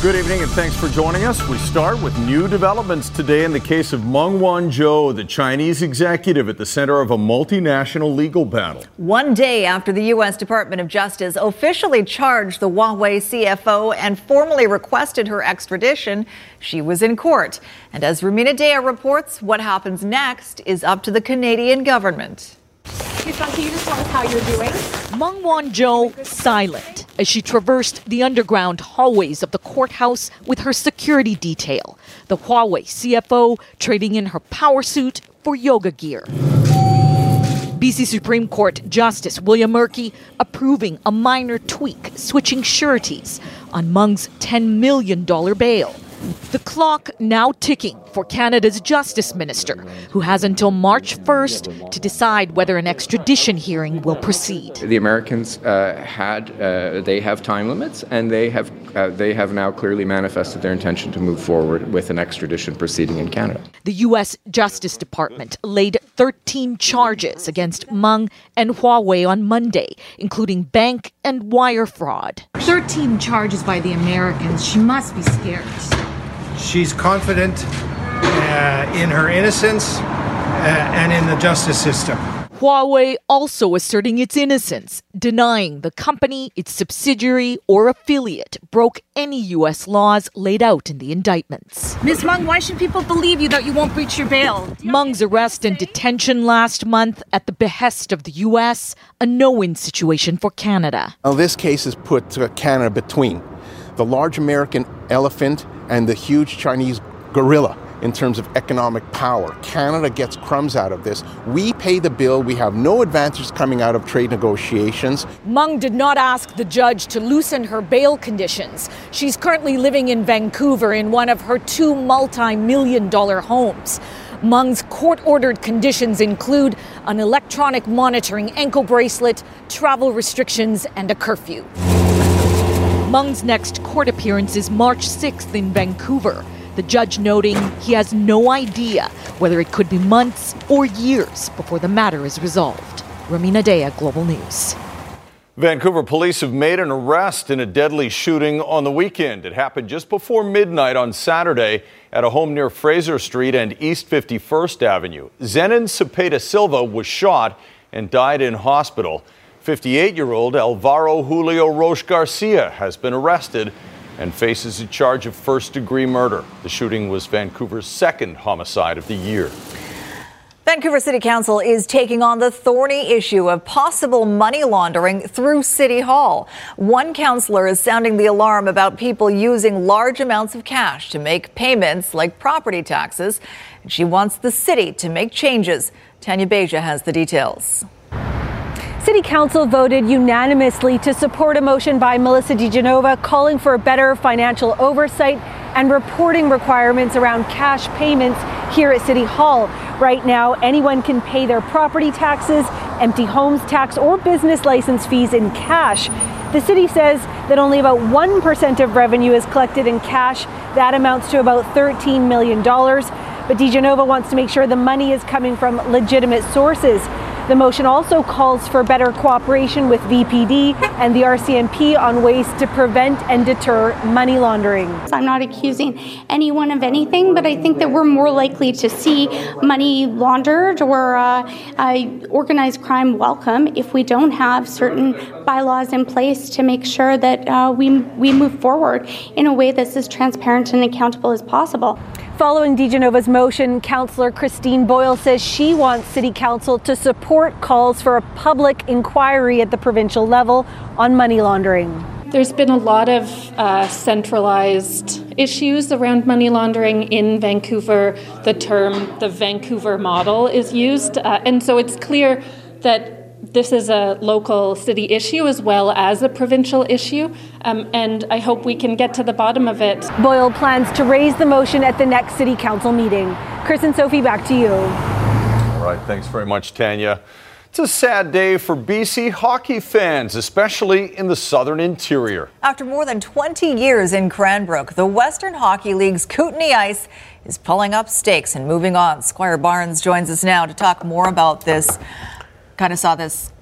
Good evening and thanks for joining us. We start with new developments today in the case of Meng Wanzhou, the Chinese executive at the center of a multinational legal battle. One day after the U.S. Department of Justice officially charged the Huawei CFO and formally requested her extradition, she was in court. And as Rumina Daya reports, what happens next is up to the Canadian government. How you're doing? Meng silent as she traversed the underground hallways of the courthouse with her security detail. The Huawei CFO trading in her power suit for yoga gear. BC Supreme Court Justice William Ehrcke approving a minor tweak, switching sureties on Meng's $10 million bail. The clock now ticking for Canada's Justice Minister, who has until March 1st to decide whether an extradition hearing will proceed. The Americans uh, had, uh, they have time limits, and they have, uh, they have now clearly manifested their intention to move forward with an extradition proceeding in Canada. The U.S. Justice Department laid 13 charges against Meng and Huawei on Monday, including bank and wire fraud. 13 charges by the Americans. She must be scared. She's confident uh, in her innocence uh, and in the justice system. Huawei also asserting its innocence, denying the company, its subsidiary, or affiliate broke any U.S. laws laid out in the indictments. Ms. Meng, why should people believe you that you won't breach your bail? Meng's arrest and detention last month at the behest of the U.S., a no win situation for Canada. Now, this case has put Canada between the large American elephant and the huge Chinese gorilla in terms of economic power. Canada gets crumbs out of this. We pay the bill. We have no advantages coming out of trade negotiations. Meng did not ask the judge to loosen her bail conditions. She's currently living in Vancouver in one of her two multi million dollar homes. Meng's court ordered conditions include an electronic monitoring ankle bracelet, travel restrictions, and a curfew. Meng's next court appearance is March 6th in Vancouver. The judge noting he has no idea whether it could be months or years before the matter is resolved. Rumina Daya, Global News. Vancouver police have made an arrest in a deadly shooting on the weekend. It happened just before midnight on Saturday at a home near Fraser Street and East 51st Avenue. Zenon Cepeda Silva was shot and died in hospital. 58 year old Alvaro Julio Roche Garcia has been arrested and faces a charge of first degree murder. The shooting was Vancouver's second homicide of the year. Vancouver City Council is taking on the thorny issue of possible money laundering through City Hall. One councillor is sounding the alarm about people using large amounts of cash to make payments like property taxes. And she wants the city to make changes. Tanya Beja has the details. City Council voted unanimously to support a motion by Melissa De Genova calling for better financial oversight and reporting requirements around cash payments here at City Hall. Right now, anyone can pay their property taxes, empty homes tax, or business license fees in cash. The city says that only about 1% of revenue is collected in cash. That amounts to about $13 million. But De Genova wants to make sure the money is coming from legitimate sources. The motion also calls for better cooperation with VPD and the RCMP on ways to prevent and deter money laundering. I'm not accusing anyone of anything, but I think that we're more likely to see money laundered or uh, uh, organized crime welcome if we don't have certain bylaws in place to make sure that uh, we, we move forward in a way that's as transparent and accountable as possible. Following De Genova's motion, Councillor Christine Boyle says she wants City Council to support calls for a public inquiry at the provincial level on money laundering. There's been a lot of uh, centralized issues around money laundering in Vancouver. The term the Vancouver model is used, uh, and so it's clear that this is a local city issue as well as a provincial issue, um, and I hope we can get to the bottom of it. Boyle plans to raise the motion at the next City Council meeting. Chris and Sophie, back to you. All right, thanks very much, Tanya. It's a sad day for BC hockey fans, especially in the southern interior. After more than 20 years in Cranbrook, the Western Hockey League's Kootenay Ice is pulling up stakes and moving on. Squire Barnes joins us now to talk more about this. Kind of saw this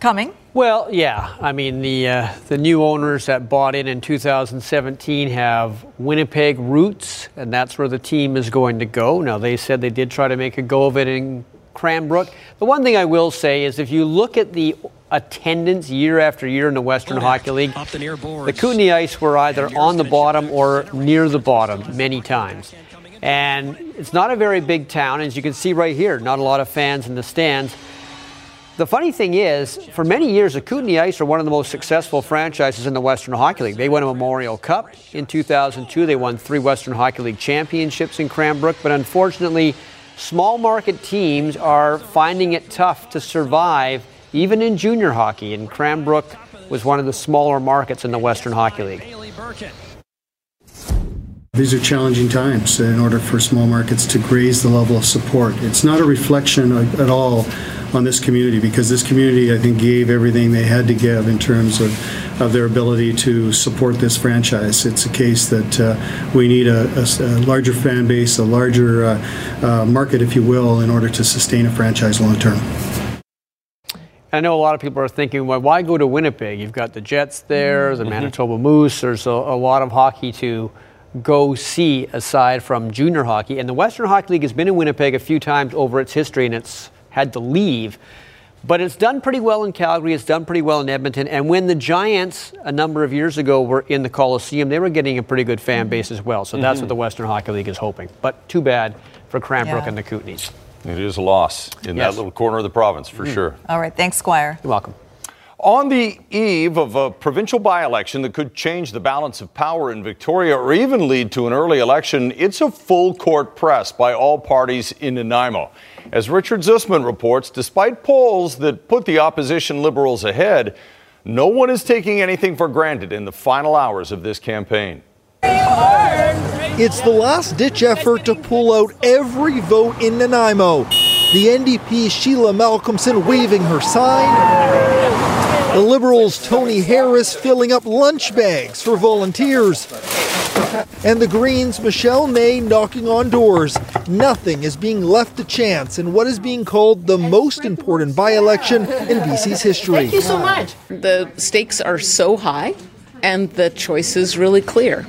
coming. Well, yeah. I mean, the uh, the new owners that bought in in 2017 have Winnipeg roots, and that's where the team is going to go. Now, they said they did try to make a go of it in Cranbrook. The one thing I will say is if you look at the attendance year after year in the Western Hockey League, the, the Kootenay Ice were either on the bottom or near the bottom many times. And it's not a very big town, as you can see right here, not a lot of fans in the stands. The funny thing is, for many years, the Kootenay Ice are one of the most successful franchises in the Western Hockey League. They won a Memorial Cup in 2002. They won three Western Hockey League championships in Cranbrook, but unfortunately, small market teams are finding it tough to survive even in junior hockey, and Cranbrook was one of the smaller markets in the Western Hockey League. These are challenging times in order for small markets to raise the level of support. It's not a reflection at all on this community because this community, I think, gave everything they had to give in terms of, of their ability to support this franchise. It's a case that uh, we need a, a, a, larger fan base, a larger uh, uh, market, if you will, in order to sustain a franchise long term. I know a lot of people are thinking, well, why go to Winnipeg? You've got the Jets there, the mm-hmm. Manitoba Moose. There's a, a lot of hockey to go see aside from junior hockey. And the Western Hockey League has been in Winnipeg a few times over its history, and it's had to leave. But it's done pretty well in Calgary. It's done pretty well in Edmonton. And when the Giants a number of years ago were in the Coliseum, they were getting a pretty good fan base as well. So mm-hmm. that's what the Western Hockey League is hoping. But too bad for Cranbrook yeah. and the Kootenays. It is a loss in yes. that little corner of the province for mm-hmm. sure. All right. Thanks, Squire. You're welcome. On the eve of a provincial by election that could change the balance of power in Victoria or even lead to an early election, it's a full court press by all parties in Nanaimo. As Richard Zussman reports, despite polls that put the opposition Liberals ahead, no one is taking anything for granted in the final hours of this campaign. It's the last ditch effort to pull out every vote in Nanaimo. The NDP Sheila Malcolmson waving her sign. The Liberals' Tony Harris filling up lunch bags for volunteers. And the Greens' Michele Ney knocking on doors. Nothing is being left to chance in what is being called the most important by election in BC's history. Thank you so much. The stakes are so high, and the choice is really clear.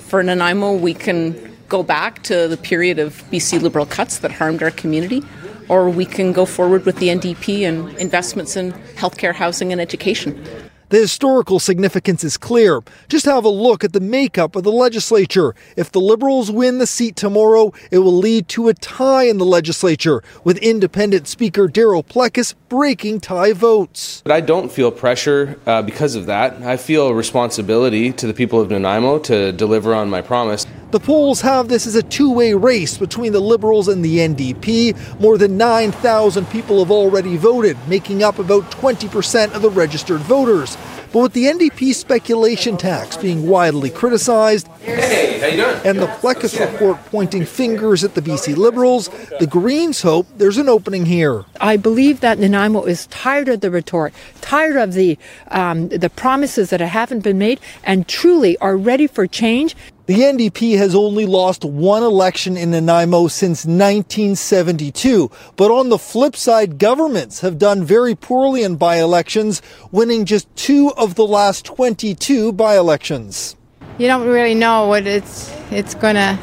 For Nanaimo, we can go back to the period of BC Liberal cuts that harmed our community or we can go forward with the NDP and investments in healthcare, housing, and education. The historical significance is clear. Just have a look at the makeup of the legislature. If the Liberals win the seat tomorrow, it will lead to a tie in the legislature, with independent Speaker Darryl Plecas breaking tie votes. But I don't feel pressure uh, because of that. I feel a responsibility to the people of Nanaimo to deliver on my promise. The polls have this as a two way race between the Liberals and the NDP. More than 9,000 people have already voted, making up about 20% of the registered voters. But with the NDP speculation tax being widely criticized, and the Plecas report pointing fingers at the BC Liberals, the Greens hope there's an opening here. I believe that Nanaimo is tired of the rhetoric, tired of the um, the promises that haven't been made, and truly are ready for change. The NDP has only lost one election in Nanaimo since 1972. But on the flip side, governments have done very poorly in by elections, winning just two of the last 22 by elections. You don't really know what it's, it's going to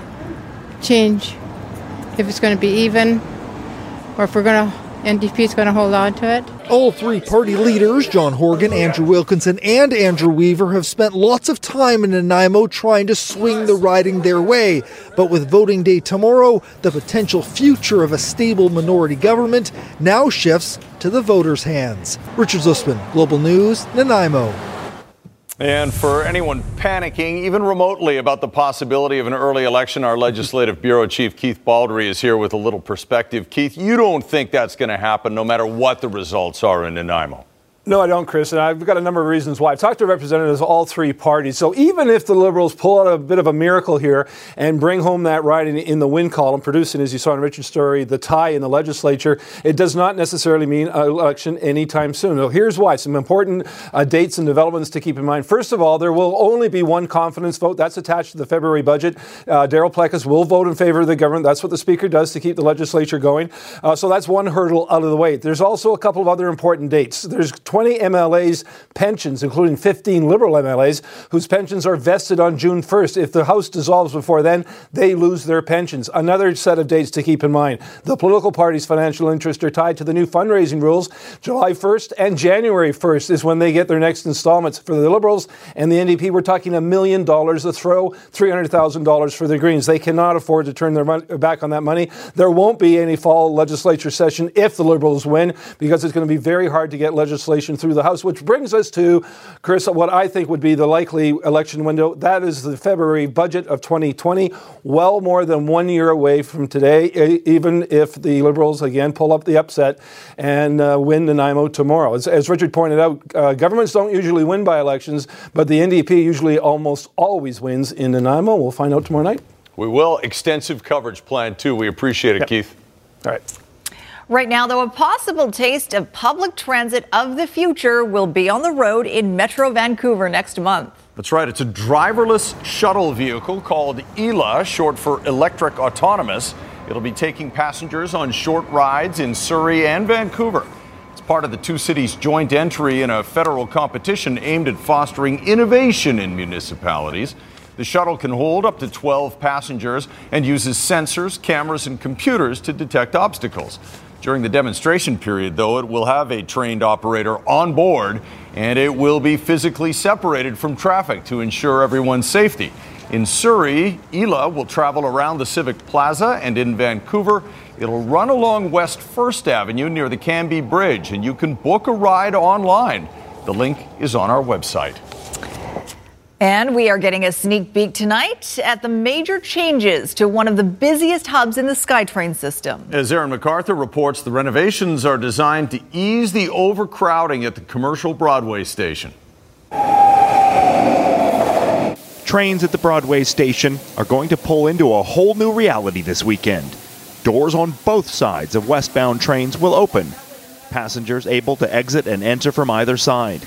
change, if it's going to be even, or if we're going to NDP is going to hold on to it. All three party leaders, John Horgan, Andrew Wilkinson, and Andrew Weaver, have spent lots of time in Nanaimo trying to swing the riding their way. But with voting day tomorrow, the potential future of a stable minority government now shifts to the voters' hands. Richard Zussman, Global News, Nanaimo. And for anyone panicking, even remotely, about the possibility of an early election, our Legislative Bureau Chief Keith Baldry is here with a little perspective. Keith, you don't think that's going to happen no matter what the results are in Nanaimo? No, I don't, Chris. And I've got a number of reasons why. I've talked to representatives of all three parties. So even if the Liberals pull out a bit of a miracle here and bring home that ride in, the win column, producing, as you saw in Richard's story, the tie in the legislature, it does not necessarily mean an election anytime soon. Now, here's why. Some important uh, dates and developments to keep in mind. First of all, there will only be one confidence vote. That's attached to the February budget. Uh, Darryl Plecas will vote in favor of the government. That's what the Speaker does to keep the legislature going. Uh, so that's one hurdle out of the way. There's also a couple of other important dates. There's 20 MLAs' pensions, including 15 Liberal MLAs, whose pensions are vested on June 1st. If the House dissolves before then, they lose their pensions. Another set of dates to keep in mind. The political parties' financial interests are tied to the new fundraising rules. July 1st and January 1st is when they get their next installments. For the Liberals and the NDP, we're talking a million dollars a throw, $300,000 for the Greens. They cannot afford to turn their back on that money. There won't be any fall legislature session if the Liberals win because it's going to be very hard to get legislation through the House, which brings us to, Chris, what I think would be the likely election window. That is the February budget of 2020, well more than one year away from today, even if the Liberals again pull up the upset and uh, win Nanaimo tomorrow. As, as Richard pointed out, uh, governments don't usually win by elections, but the NDP usually almost always wins in Nanaimo. We'll find out tomorrow night. We will. Extensive coverage planned, too. We appreciate it, yep. Keith. All right. Right now, though, a possible taste of public transit of the future will be on the road in Metro Vancouver next month. That's right. It's a driverless shuttle vehicle called ELA, short for Electric Autonomous. It'll be taking passengers on short rides in Surrey and Vancouver. It's part of the two cities' joint entry in a federal competition aimed at fostering innovation in municipalities. The shuttle can hold up to 12 passengers and uses sensors, cameras, and computers to detect obstacles. During the demonstration period, though, it will have a trained operator on board and it will be physically separated from traffic to ensure everyone's safety. In Surrey, ELA will travel around the Civic Plaza, and in Vancouver, it'll run along West 1st Avenue near the Cambie Bridge, and you can book a ride online. The link is on our website. And we are getting a sneak peek tonight at the major changes to one of the busiest hubs in the SkyTrain system. As Aaron McArthur reports, the renovations are designed to ease the overcrowding at the commercial Broadway station. Trains at the Broadway station are going to pull into a whole new reality this weekend. Doors on both sides of westbound trains will open. Passengers able to exit and enter from either side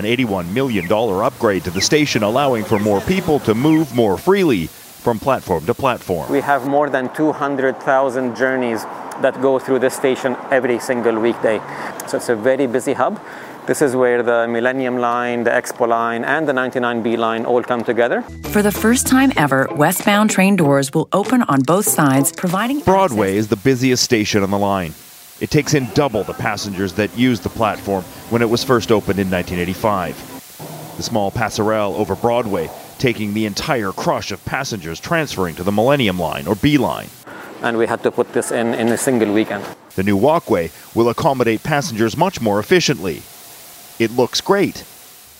an $81 million upgrade to the station, allowing for more people to move more freely from platform to platform. We have more than 200,000 journeys that go through this station every single weekday. So it's a very busy hub. This is where the Millennium Line, the Expo Line, and the 99B line all come together. For the first time ever, westbound train doors will open on both sides, providing. Broadway access. is the busiest station on the line. It takes in double the passengers that used the platform when it was first opened in 1985. The small passerelle over Broadway taking the entire crush of passengers transferring to the Millennium Line or B Line. And we had to put this in in a single weekend. The new walkway will accommodate passengers much more efficiently. It looks great,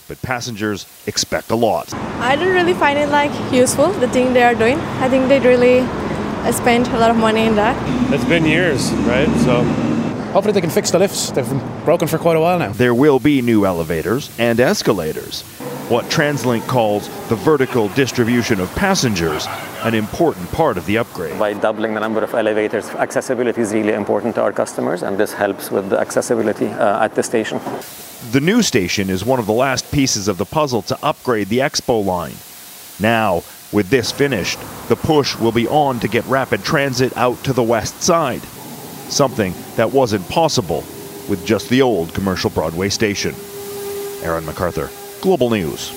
but passengers expect a lot. I don't really find it like useful, the thing they are doing. I think they really spend a lot of money in that. It's been years, right? So Hopefully they can fix the lifts. They've been broken for quite a while now. There will be new elevators and escalators. What TransLink calls the vertical distribution of passengers, an important part of the upgrade. By doubling the number of elevators, accessibility is really important to our customers, and this helps with the accessibility uh, at the station. The new station is one of the last pieces of the puzzle to upgrade the Expo line. Now, with this finished, the push will be on to get rapid transit out to the west side something that wasn't possible with just the old commercial Broadway station. Aaron McArthur, Global News.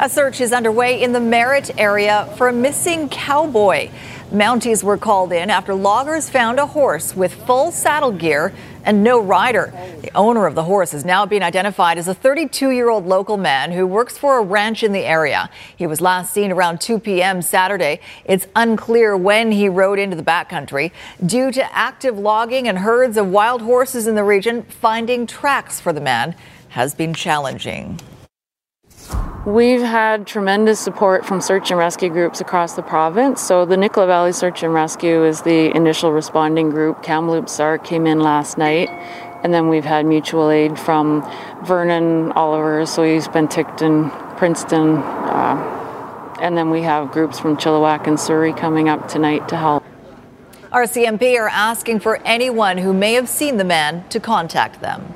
A search is underway in the Merritt area for a missing cowboy. Mounties were called in after loggers found a horse with full saddle gear and no rider. The owner of the horse is now being identified as a 32 year old local man who works for a ranch in the area. He was last seen around 2 p.m. Saturday. It's unclear when he rode into the backcountry. Due to active logging and herds of wild horses in the region, finding tracks for the man has been challenging. We've had tremendous support from search and rescue groups across the province. So, the Nicola Valley Search and Rescue is the initial responding group. Kamloops SARC came in last night, And then we've had mutual aid from Vernon, Oliver, so he's been Penticton, Princeton. Uh, and then we have groups from Chilliwack and Surrey coming up tonight to help. RCMP are asking for anyone who may have seen the man to contact them.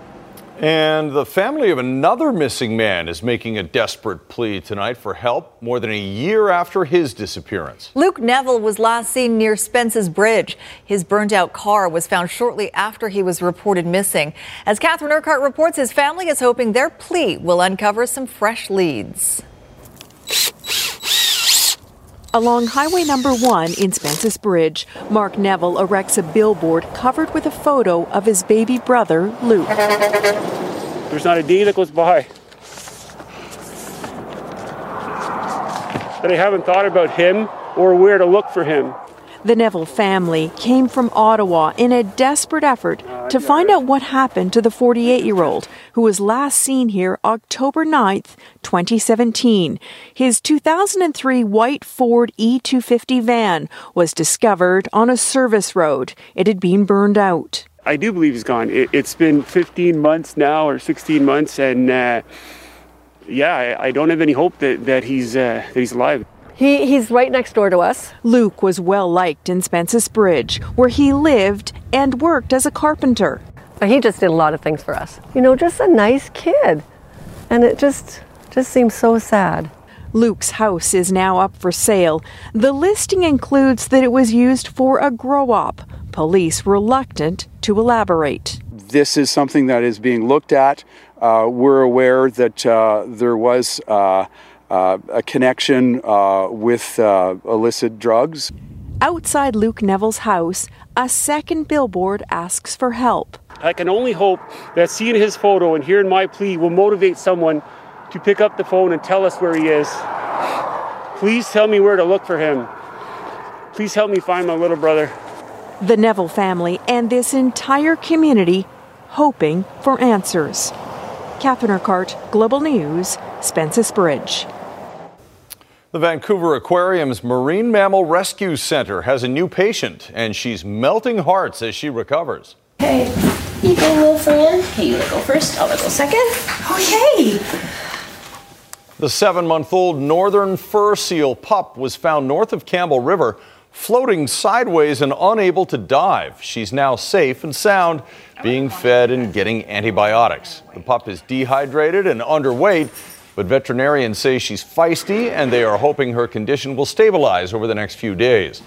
And the family of another missing man is making a desperate plea tonight for help more than a year after his disappearance. Luke Neville was last seen near Spence's Bridge. His burned out car was found shortly after he was reported missing. As Catherine Urquhart reports, his family is hoping their plea will uncover some fresh leads. Along Highway Number 1 in Spence's Bridge, Mark Neville erects a billboard covered with a photo of his baby brother, Luke. There's not a day that goes by that I haven't thought about him or where to look for him. The Neville family came from Ottawa in a desperate effort to find out what happened to the 48 year old who was last seen here October 9th, 2017. His 2003 white Ford E250 van was discovered on a service road. It had been burned out. I do believe he's gone. It, has been 15 months now or 16 months, and uh, yeah, I, I, don't have any hope that, that, he's, uh, that he's alive. He, he's right next door to us. Luke was well liked in Spence's Bridge, where he lived and worked as a carpenter. But he just did a lot of things for us. You know, just a nice kid. And it just just seems so sad. Luke's house is now up for sale. The listing includes that it was used for a grow op. Police reluctant to elaborate. This is something that is being looked at. Uh, we're aware that uh, there was uh, uh, a connection uh, with uh, illicit drugs. Outside Luke Neville's house, a second billboard asks for help. I can only hope that seeing his photo and hearing my plea will motivate someone to pick up the phone and tell us where he is. Please tell me where to look for him. Please help me find my little brother. The Neville family and this entire community hoping for answers. Catherine Urquhart, Global News, Spence's Bridge. The Vancouver Aquarium's Marine Mammal Rescue Center has a new patient, and she's melting hearts as she recovers. Hey, you go, little friend. Hey, you go first. I'll go second. Okay. The seven month old northern fur seal pup was found north of Campbell River, floating sideways and unable to dive. She's now safe and sound, being fed and getting antibiotics. The pup is dehydrated and underweight but veterinarians say she's feisty and they are hoping her condition will stabilize over the next few days.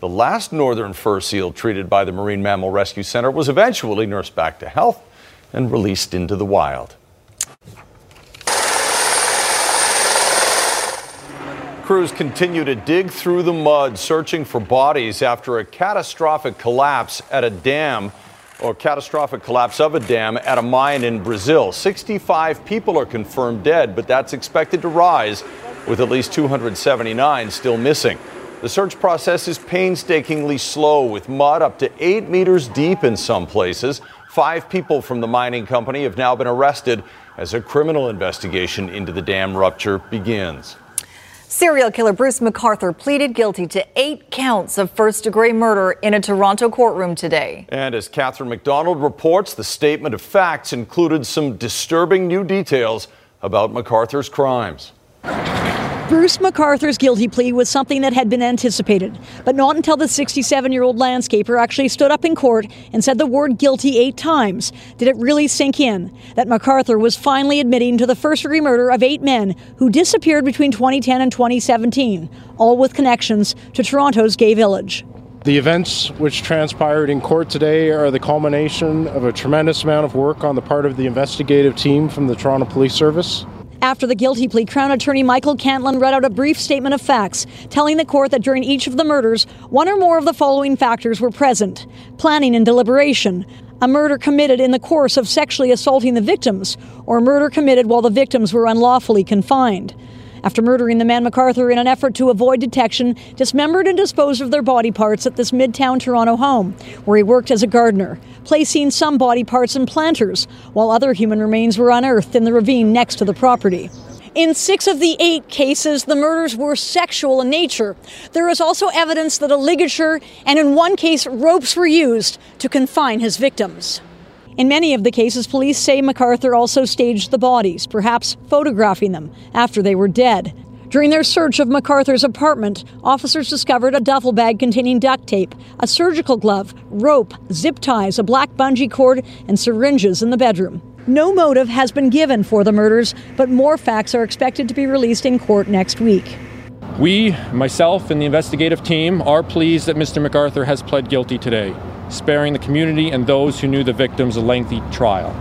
The last northern fur seal treated by the Marine Mammal Rescue Center was eventually nursed back to health and released into the wild. Crews continue to dig through the mud searching for bodies after a catastrophic collapse at a dam or catastrophic collapse of a dam at a mine in Brazil. 65 people are confirmed dead, but that's expected to rise, with at least 279 still missing. The search process is painstakingly slow, with mud up to eight meters deep in some places. Five people from the mining company have now been arrested as a criminal investigation into the dam rupture begins. Serial killer Bruce McArthur pleaded guilty to eight counts of first degree murder in a Toronto courtroom today. And as Catherine McDonald reports, the statement of facts included some disturbing new details about McArthur's crimes. Bruce McArthur's guilty plea was something that had been anticipated, but not until the 67 year old landscaper actually stood up in court and said the word guilty eight times did it really sink in that McArthur was finally admitting to the first degree murder of eight men who disappeared between 2010 and 2017, all with connections to Toronto's gay village. The events which transpired in court today are the culmination of a tremendous amount of work on the part of the investigative team from the Toronto Police Service. After the guilty plea, Crown Attorney Michael Cantlon read out a brief statement of facts, telling the court that during each of the murders, one or more of the following factors were present planning and deliberation, a murder committed in the course of sexually assaulting the victims, or murder committed while the victims were unlawfully confined. After murdering the man McArthur in an effort to avoid detection, dismembered and disposed of their body parts at this midtown Toronto home, where he worked as a gardener, placing some body parts in planters, while other human remains were unearthed in the ravine next to the property. In six of the eight cases, the murders were sexual in nature. There is also evidence that a ligature and, in one case, ropes were used to confine his victims. In many of the cases, police say McArthur also staged the bodies, perhaps photographing them after they were dead. During their search of McArthur's apartment, officers discovered a duffel bag containing duct tape, a surgical glove, rope, zip ties, a black bungee cord, and syringes in the bedroom. No motive has been given for the murders, but more facts are expected to be released in court next week. We, myself, and the investigative team are pleased that Mr. McArthur has pled guilty today, sparing the community and those who knew the victims a lengthy trial.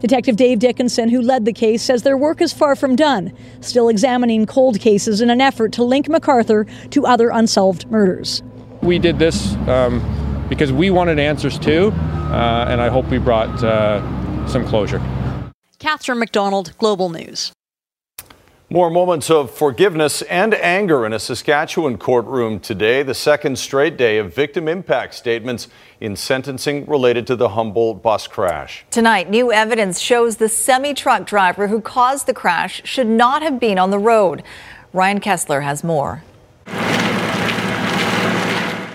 Detective Dave Dickinson, who led the case, says their work is far from done, still examining cold cases in an effort to link McArthur to other unsolved murders. We did this um, because we wanted answers too, uh, and I hope we brought uh, some closure. Catherine McDonald, Global News. More moments of forgiveness and anger in a Saskatchewan courtroom today, the second straight day of victim impact statements in sentencing related to the Humboldt bus crash. Tonight, new evidence shows the semi truck driver who caused the crash should not have been on the road. Ryan Kessler has more.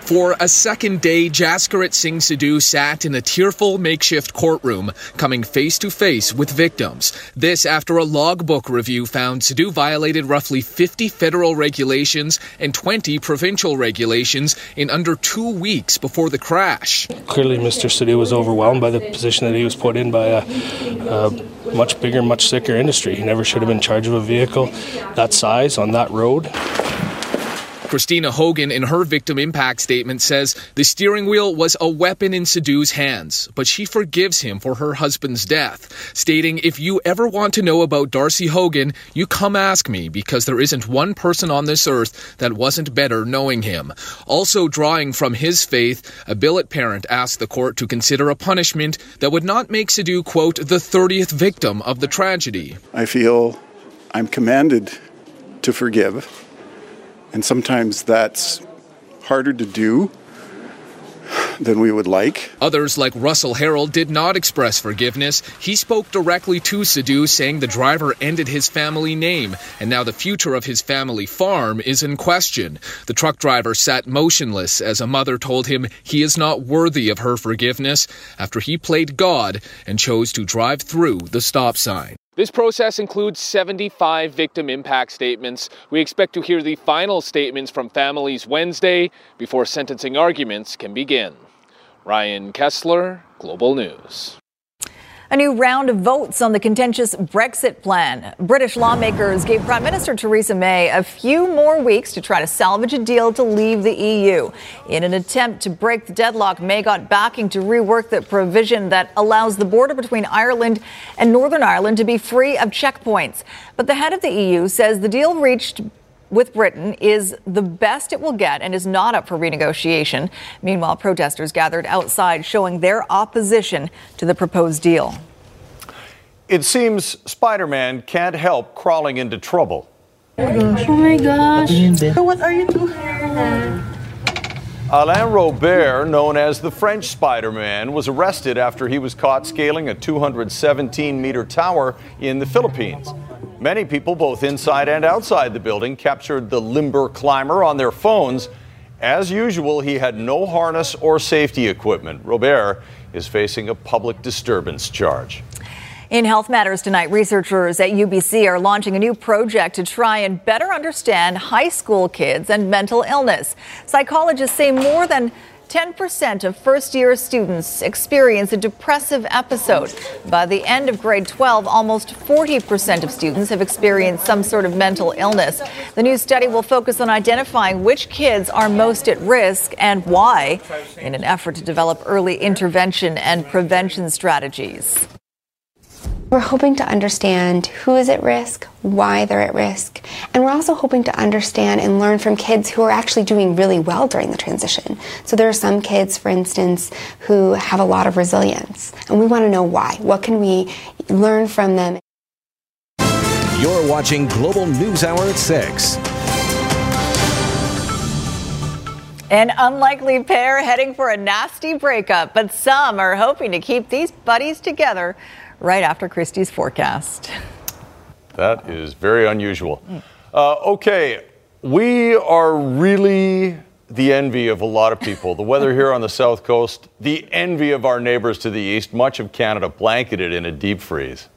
For a second day, Jaskirat Singh Sidhu sat in a tearful makeshift courtroom, coming face to face with victims. This after a logbook review found Sidhu violated roughly 50 federal regulations and 20 provincial regulations in under two weeks before the crash. Clearly, Mr. Sidhu was overwhelmed by the position that he was put in by a, a much bigger, much sicker industry. He never should have been in charge of a vehicle that size on that road. Christina Haugan, in her victim impact statement, says the steering wheel was a weapon in Sidhu's hands, but she forgives him for her husband's death, stating, If you ever want to know about Darcy Haugan, you come ask me, because there isn't one person on this earth that wasn't better knowing him. Also, drawing from his faith, a billet parent asked the court to consider a punishment that would not make Sidhu, quote, the 30th victim of the tragedy. I feel I'm commanded to forgive and sometimes that's harder to do than we would like. Others, like Russell Herold, did not express forgiveness. He spoke directly to Sidhu, saying the driver ended his family name, and now the future of his family farm is in question. The truck driver sat motionless as a mother told him he is not worthy of her forgiveness after he played God and chose to drive through the stop sign. This process includes 75 victim impact statements. We expect to hear the final statements from families Wednesday before sentencing arguments can begin. Ryan Kessler, Global News. A new round of votes on the contentious Brexit plan. British lawmakers gave Prime Minister Theresa May a few more weeks to try to salvage a deal to leave the EU. In an attempt to break the deadlock, May got backing to rework the provision that allows the border between Ireland and Northern Ireland to be free of checkpoints. But the head of the EU says the deal reached with Britain is the best it will get and is not up for renegotiation. Meanwhile, protesters gathered outside showing their opposition to the proposed deal. It seems Spider Man can't help crawling into trouble. Oh my gosh. What are you doing? Alain Robert, known as the French Spider Man, was arrested after he was caught scaling a 217 meter tower in the Philippines. Many people, both inside and outside the building, captured the limber climber on their phones. As usual, he had no harness or safety equipment. Robert is facing a public disturbance charge. In Health Matters tonight, researchers at UBC are launching a new project to try and better understand high school kids and mental illness. Psychologists say more than 10% of first year students experience a depressive episode. By the end of grade 12, almost 40% of students have experienced some sort of mental illness. The new study will focus on identifying which kids are most at risk and why in an effort to develop early intervention and prevention strategies. We're hoping to understand who is at risk, why they're at risk, and we're also hoping to understand and learn from kids who are actually doing really well during the transition. So there are some kids, for instance, who have a lot of resilience, and we want to know why. What can we learn from them? You're watching Global News Hour at 6. An unlikely pair heading for a nasty breakup, but some are hoping to keep these buddies together right after Christy's forecast. That is very unusual. Uh, okay, we are really the envy of a lot of people. The weather here on the south coast, the envy of our neighbors to the east, much of Canada blanketed in a deep freeze.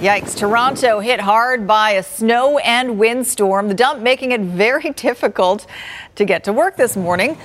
Yikes. Toronto hit hard by a snow and windstorm, the dump making it very difficult to get to work this morning.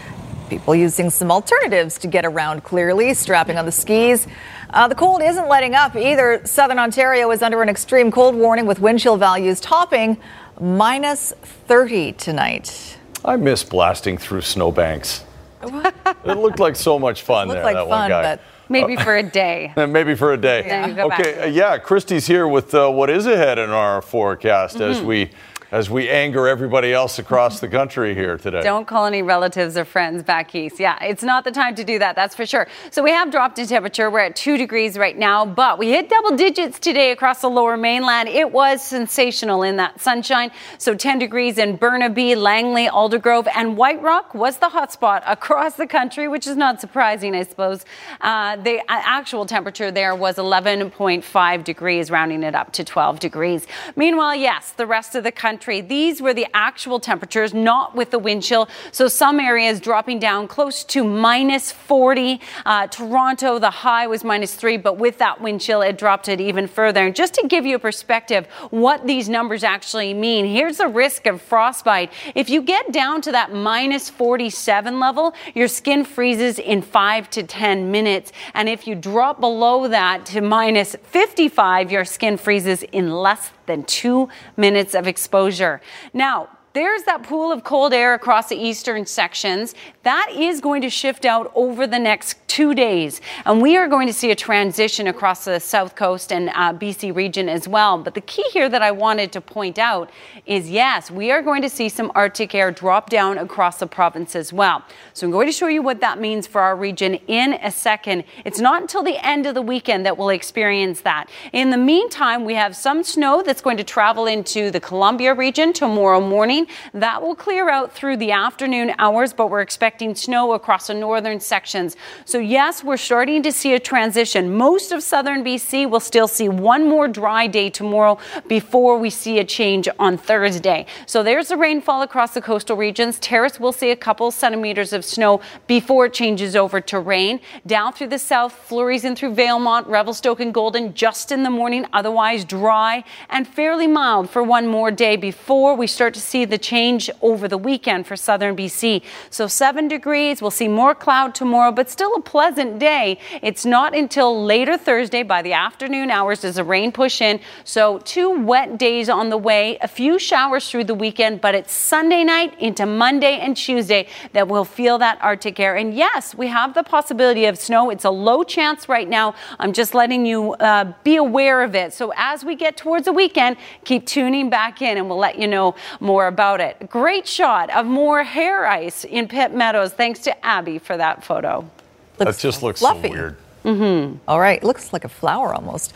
People using some alternatives to get around clearly, strapping on the skis. Uh, the cold isn't letting up either. Southern Ontario is under an extreme cold warning with wind chill values topping minus 30 tonight. I miss blasting through snowbanks. it looked like so much fun there. like that fun, one guy. but Maybe for a day. Maybe for a day. Then you back okay, uh, yeah, Christy's here with uh, what is ahead in our forecast as Mhm. we as we anger everybody else across the country here today. Don't call any relatives or friends back east. Yeah, it's not the time to do that, that's for sure. So we have dropped in temperature. We're at two degrees right now, but we hit double digits today across the lower mainland. It was sensational in that sunshine. So 10 degrees in Burnaby, Langley, Aldergrove, and White Rock was the hotspot across the country, which is not surprising, I suppose. Uh, the uh, actual temperature there was 11.5 degrees, rounding it up to 12 degrees. Meanwhile, yes, the rest of the country, these were the actual temperatures, not with the wind chill. So some areas dropping down close to minus 40. Uh, Toronto, the high was minus three, but with that wind chill, it dropped it even further. And just to give you a perspective, what these numbers actually mean, here's the risk of frostbite. If you get down to that minus 47 level, your skin freezes in five to 10 minutes. And if you drop below that to minus 55, your skin freezes in less than two minutes of exposure. Now, there's that pool of cold air across the eastern sections. That is going to shift out over the next two days. And we are going to see a transition across the south coast and uh, BC region as well. But the key here that I wanted to point out is yes, we are going to see some Arctic air drop down across the province as well. So I'm going to show you what that means for our region in a second. It's not until the end of the weekend that we'll experience that. In the meantime, we have some snow that's going to travel into the Columbia region tomorrow morning. That will clear out through the afternoon hours, but we're expecting snow across the northern sections. So, yes, we're starting to see a transition. Most of southern BC will still see one more dry day tomorrow before we see a change on Thursday. So, there's the rainfall across the coastal regions. Terrace will see a couple centimeters of snow before it changes over to rain. Down through the south, flurries in through Valemount, Revelstoke, and Golden just in the morning, otherwise dry and fairly mild for one more day before we start to see the change over the weekend for southern BC. So seven degrees, we'll see more cloud tomorrow, but still a pleasant day. It's not until later Thursday by the afternoon hours does the rain push in. So two wet days on the way, a few showers through the weekend, but it's Sunday night into Monday and Tuesday that we'll feel that Arctic air. And yes, we have the possibility of snow. It's a low chance right now. I'm just letting you uh, be aware of it. So as we get towards the weekend, keep tuning back in and we'll let you know more about it. Great shot of more hair ice in Pitt Meadows. Thanks to Abby for that photo. that just looks fluffy. so weird. Mm-hmm. All right, looks like a flower almost.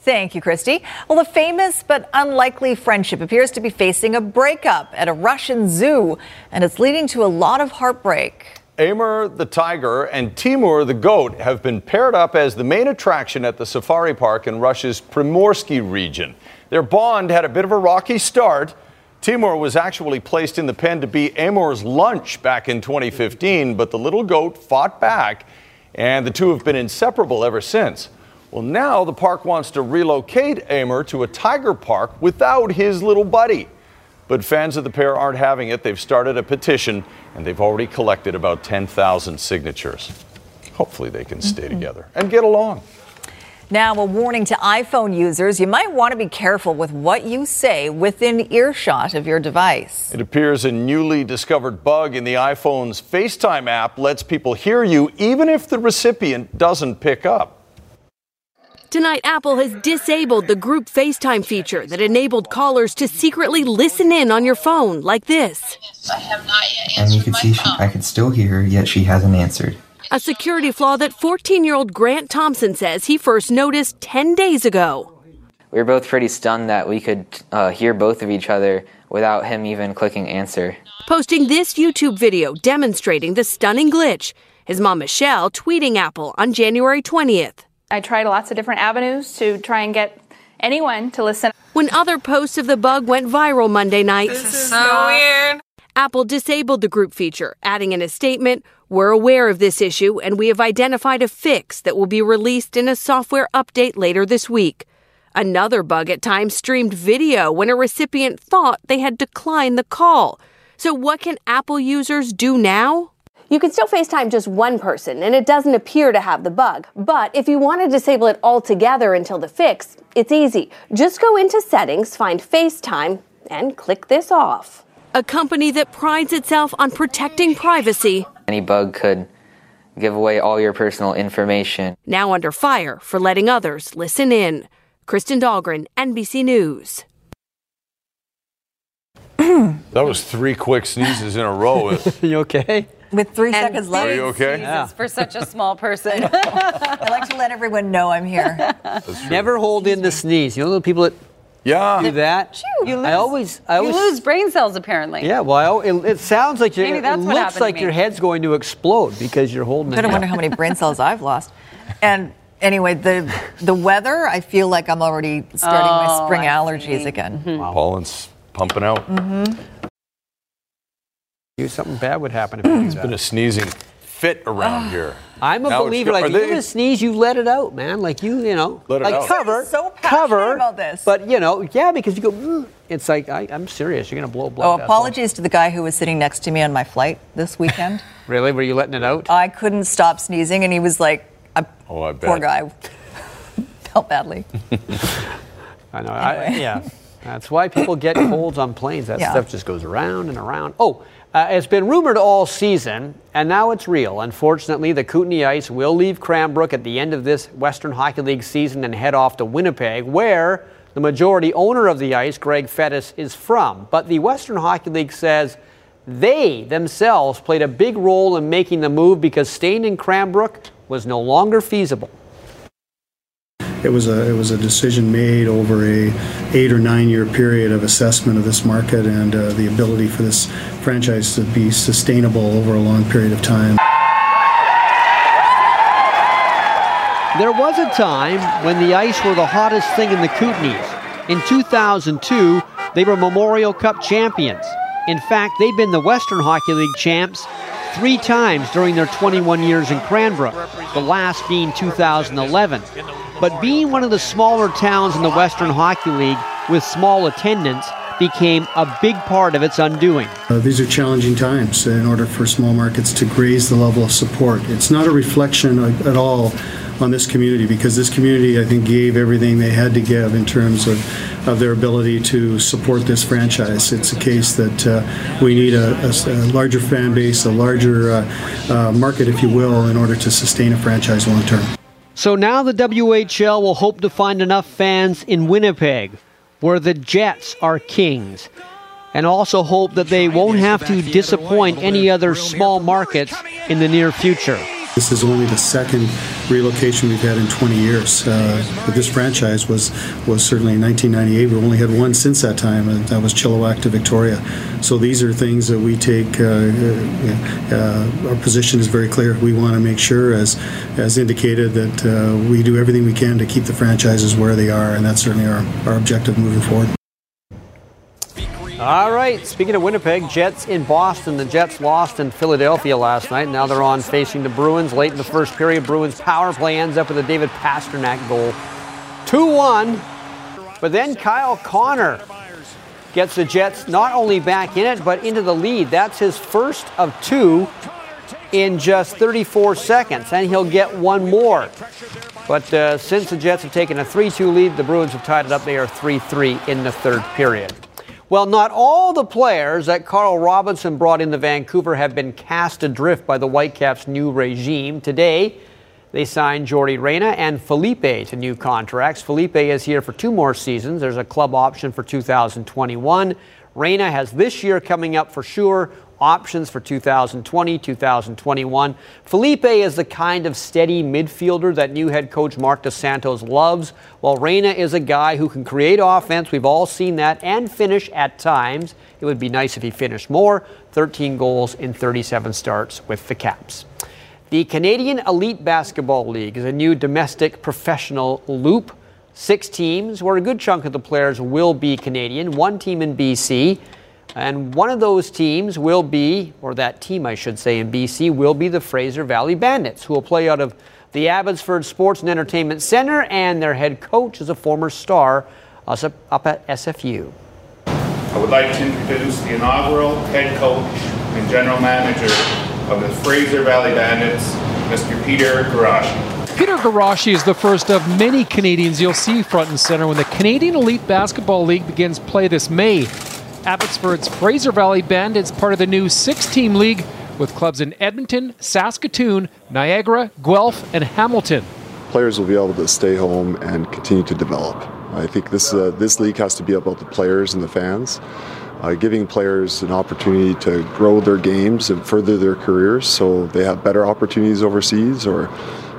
Thank you, Christy. Well, a famous but unlikely friendship appears to be facing a breakup at a Russian zoo, and it's leading to a lot of heartbreak. Amur the tiger and Timur the goat have been paired up as the main attraction at the safari park in Russia's Primorsky region. Their bond had a bit of a rocky start. Timur was actually placed in the pen to be Amur's lunch back in 2015, but the little goat fought back, and the two have been inseparable ever since. Well, now the park wants to relocate Amur to a tiger park without his little buddy. But fans of the pair aren't having it. They've started a petition and they've already collected about 10,000 signatures. Hopefully they can stay together and get along. Now, a warning to iPhone users you might want to be careful with what you say within earshot of your device. It appears a newly discovered bug in the iPhone's FaceTime app lets people hear you even if the recipient doesn't pick up. Tonight, Apple has disabled the group FaceTime feature that enabled callers to secretly listen in on your phone like this. And you could see she, I could still hear her, yet she hasn't answered. A security flaw that 14 year old Grant Thompson says he first noticed 10 days ago. We were both pretty stunned that we could uh, hear both of each other without him even clicking answer. Posting this YouTube video demonstrating the stunning glitch. His mom, Michelle, tweeting Apple on January 20th. I tried lots of different avenues to try and get anyone to listen. when other posts of the bug went viral Monday night. This is so weird. Apple disabled the group feature, adding in a statement, We're aware of this issue and we have identified a fix that will be released in a software update later this week. Another bug at times streamed video when a recipient thought they had declined the call. So, what can Apple users do now? You can still FaceTime just one person, and it doesn't appear to have the bug. But if you want to disable it altogether until the fix, it's easy. Just go into Settings, find FaceTime, and click this off. A company that prides itself on protecting privacy. Any bug could give away all your personal information. Now under fire for letting others listen in. Kristen Dahlgren, NBC News. That was three quick sneezes in a row. you okay? With three seconds left. Are you okay? Yeah. For such a small person. I like to let everyone know I'm here. Never hold in the sneeze. You know the people that yeah. do that? You lose, I always, I always you lose brain cells apparently. Yeah, well, it, it sounds like you're, it looks like your head's going to explode because you're holding I'm it. gonna wonder how many brain cells I've lost. And anyway, the the weather, I feel like I'm already starting my Oh, spring I allergies see. again. Pollen's pumping out. Mm-hmm. You something bad would happen if you do It's that. been a sneezing fit around here. I'm a Now believer. Like are if you're gonna sneeze, you let it out, man. Like you, you know, Let it like out. cover, So cover. about this. But you know, yeah, because you go. "Mm." It's like I, I'm serious. You're gonna blow blood. Oh, that's all. apologies to the guy who was sitting next to me on my flight this weekend. Really? Were you letting it out? I couldn't stop sneezing, and he was like, I, Oh, I bet. poor guy. Felt badly. I know. I, yeah. That's why people get colds on planes. That Yeah. stuff just goes around and around. Oh, uh, it's been rumored all season, and now it's real. Unfortunately, the Kootenay Ice will leave Cranbrook at the end of this Western Hockey League season and head off to Winnipeg, where the majority owner of the ice, Greg Fettes, is from. But the Western Hockey League says they themselves played a big role in making the move because staying in Cranbrook was no longer feasible. It was a it was a decision made over a eight or nine year period of assessment of this market and uh, the ability for this franchise to be sustainable over a long period of time. There was a time when the ice were the hottest thing in the Kootenays. In 2002, they were Memorial Cup champions. In fact, they've been the Western Hockey League champs three times during their 21 years in Cranbrook, the last being 2011. But being one of the smaller towns in the Western Hockey League with small attendance became a big part of its undoing. Uh, these are challenging times in order for small markets to raise the level of support. It's not a reflection at all on this community because this community, I think, gave everything they had to give in terms of, of their ability to support this franchise. It's a case that uh, we need a larger fan base, a larger uh, uh, market, if you will, in order to sustain a franchise long term. So now the WHL will hope to find enough fans in Winnipeg, where the Jets are kings, and also hope that they won't have to disappoint any other small markets in the near future. This is only the second relocation we've had in 20 years. Uh, this franchise was was certainly in 1998. We only had one since that time, and that was Chilliwack to Victoria. So these are things that we take. Uh, uh, uh, our position is very clear. We want to make sure, as as indicated, that uh, we do everything we can to keep the franchises where they are, and that's certainly our, our objective moving forward. All right, speaking of Winnipeg, Jets in Boston. The Jets lost in Philadelphia last night. Now they're on facing the Bruins late in the first period. Bruins power play ends up with a David Pastrnak goal. 2 1. But then Kyle Connor gets the Jets not only back in it, but into the lead. That's his first of two in just 34 seconds, and he'll get one more. But uh, since the Jets have taken a 3 2 lead, the Bruins have tied it up. They are 3 3 in the third period. Well, not all the players that Carl Robinson brought into Vancouver have been cast adrift by the Whitecaps' new regime. Today, they signed Jordy Reyna and Felipe to new contracts. Felipe is here for two more seasons. There's a club option for 2021. Reyna has this year coming up for sure, options for 2020, 2021. Felipe is the kind of steady midfielder that new head coach Marc Dos Santos loves, while Reyna is a guy who can create offense. We've all seen that and finish at times. It would be nice if he finished more. 13 goals in 37 starts with the Caps. The Canadian Elite Basketball League is a new domestic professional loop. Six teams, where a good chunk of the players will be Canadian, one team in BC. And one of those teams will be, or that team I should say in BC, will be the Fraser Valley Bandits, who will play out of the Abbotsford Sports and Entertainment Center, and their head coach is a former star up at SFU. I would like to introduce the inaugural head coach and general manager of the Fraser Valley Bandits, Mr. Peter Guarasci. Peter Guarasci is the first of many Canadians you'll see front and center when the Canadian Elite Basketball League begins play this May. Abbotsford's Fraser Valley Bandits part of the new six-team league with clubs in Edmonton, Saskatoon, Niagara, Guelph, and Hamilton. Players will be able to stay home and continue to develop. I think this uh, this league has to be about the players and the fans, uh, giving players an opportunity to grow their games and further their careers, so they have better opportunities overseas, or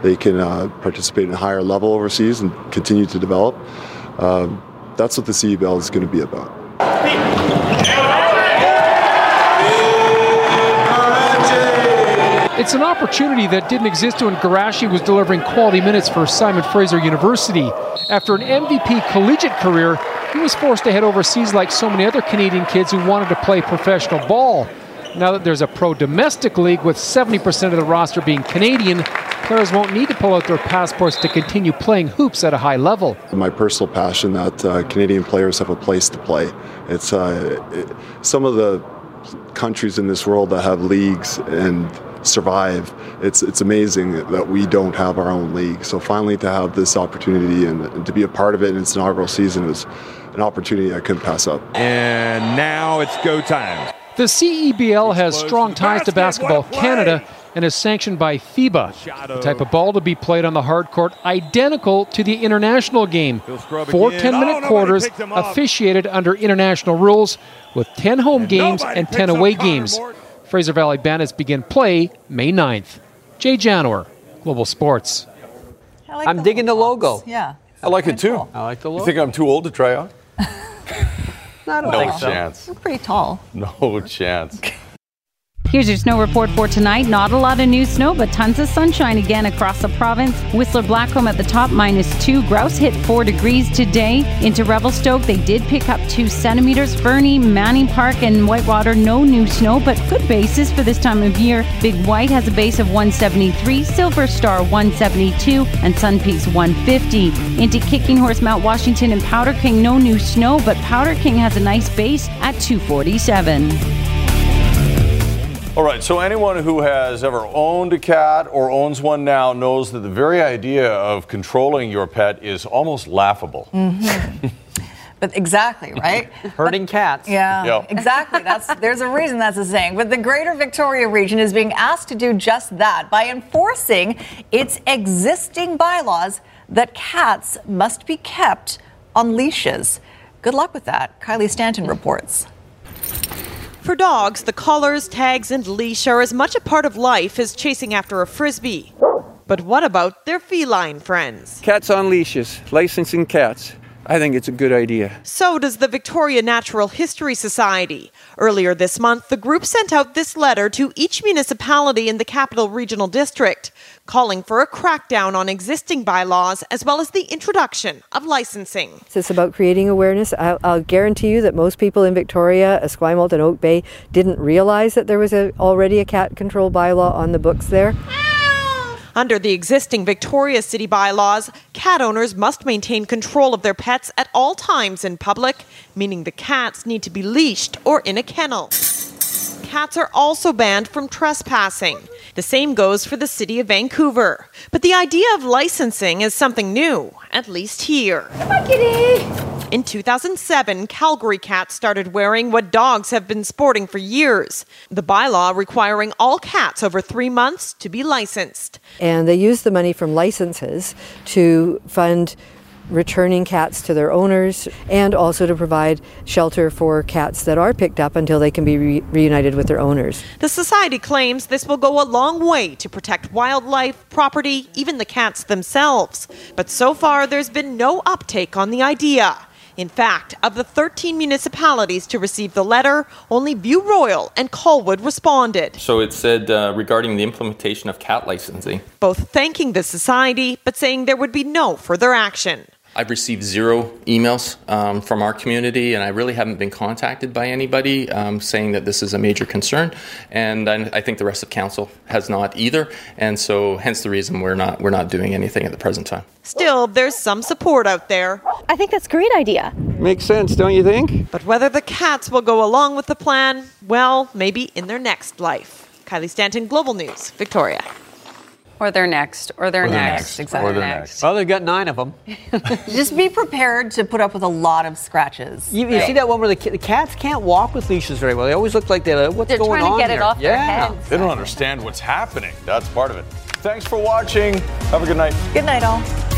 they can uh, participate in a higher level overseas and continue to develop. Um, that's what the CEBL is going to be about. It's an opportunity that didn't exist when Guarasci was delivering quality minutes for Simon Fraser University. After an MVP collegiate career, he was forced to head overseas like so many other Canadian kids who wanted to play professional ball. Now that there's a pro domestic league with 70% of the roster being Canadian, players won't need to pull out their passports to continue playing hoops at a high level. My personal passion that uh, Canadian players have a place to play. It's uh, it, some of the countries in this world that have leagues and survive. It's it's amazing that we don't have our own league. So finally to have this opportunity and, and to be a part of it in its inaugural season is an opportunity I couldn't pass up. And now it's go time. The CEBL has strong ties to Basketball Canada and is sanctioned by FIBA. The type of ball to be played on the hard court identical to the international game. Four 10 minute quarters officiated under international rules with 10 home games and 10 away games. Fraser Valley Bandits begin play May 9th. Jay Janower, Global Sports. Like I'm the digging the logo. Yeah. I like it too. Cool. I like the logo. You think I'm too old to try out? no, no chance. You're pretty tall. No chance. Here's your snow report for tonight. Not a lot of new snow, but tons of sunshine again across the province. Whistler Blackcomb at the top, minus two. Grouse hit four degrees today. Into Revelstoke, they did pick up two centimeters. Fernie, Manning Park, and Whitewater, no new snow, but good bases for this time of year. Big White has a base of 173, Silver Star 172, and Sun Peaks 150. Into Kicking Horse, Mount Washington, and Powder King, no new snow, but Powder King has a nice base at 247. All right, so anyone who has ever owned a cat or owns one now knows that the very idea of controlling your pet is almost laughable. Mm-hmm. but exactly, right? Herding cats. Yeah, yep. exactly. That's there's a reason that's a saying. But the Greater Victoria region is being asked to do just that by enforcing its existing bylaws that cats must be kept on leashes. Good luck with that. Kylie Stanton reports. For dogs, the collars, tags, and leash are as much a part of life as chasing after a frisbee. But what about their feline friends? Cats on leashes, licensing cats. I think it's a good idea. So does the Victoria Natural History Society. Earlier this month, the group sent out this letter to each municipality in the Capital Regional District, calling for a crackdown on existing bylaws as well as the introduction of licensing. It's about creating awareness. I'll, I'll guarantee you that most people in Victoria, Esquimalt, and Oak Bay didn't realize that there was a, already a cat control bylaw on the books there. Under the existing Victoria City bylaws, cat owners must maintain control of their pets at all times in public, meaning the cats need to be leashed or in a kennel. Cats are also banned from trespassing. The same goes for the city of Vancouver. But the idea of licensing is something new, at least here. Come kitty! In 2007, Calgary cats started wearing what dogs have been sporting for years the bylaw requiring all cats over three months to be licensed. And they use the money from licenses to fund returning cats to their owners and also to provide shelter for cats that are picked up until they can be re- reunited with their owners. The Society claims this will go a long way to protect wildlife, property, even the cats themselves. But so far, there's been no uptake on the idea. In fact, of the 13 municipalities to receive the letter, only View Royal and Colwood responded. So it said uh, regarding the implementation of cat licensing. Both thanking the society, but saying there would be no further action. I've received zero emails um, from our community, and I really haven't been contacted by anybody um, saying that this is a major concern. And I, I think the rest of council has not either, and so hence the reason we're not we're not doing anything at the present time. Still, there's some support out there. I think that's a great idea. Makes sense, don't you think? But whether the cats will go along with the plan, well, maybe in their next life. Kylie Stanton, Global News, Victoria. Or they're next, or they're Or they're next. next. Exactly. Or they're next. Well, they've got nine of them. Just be prepared to put up with a lot of scratches. You, you see that one where the, the cats can't walk with leashes very well. They always look like they're uh, what's going on? They're trying to on get it here? off their yeah. heads. They don't understand what's happening. That's part of it. Thanks for watching. Have a good night. Good night, all.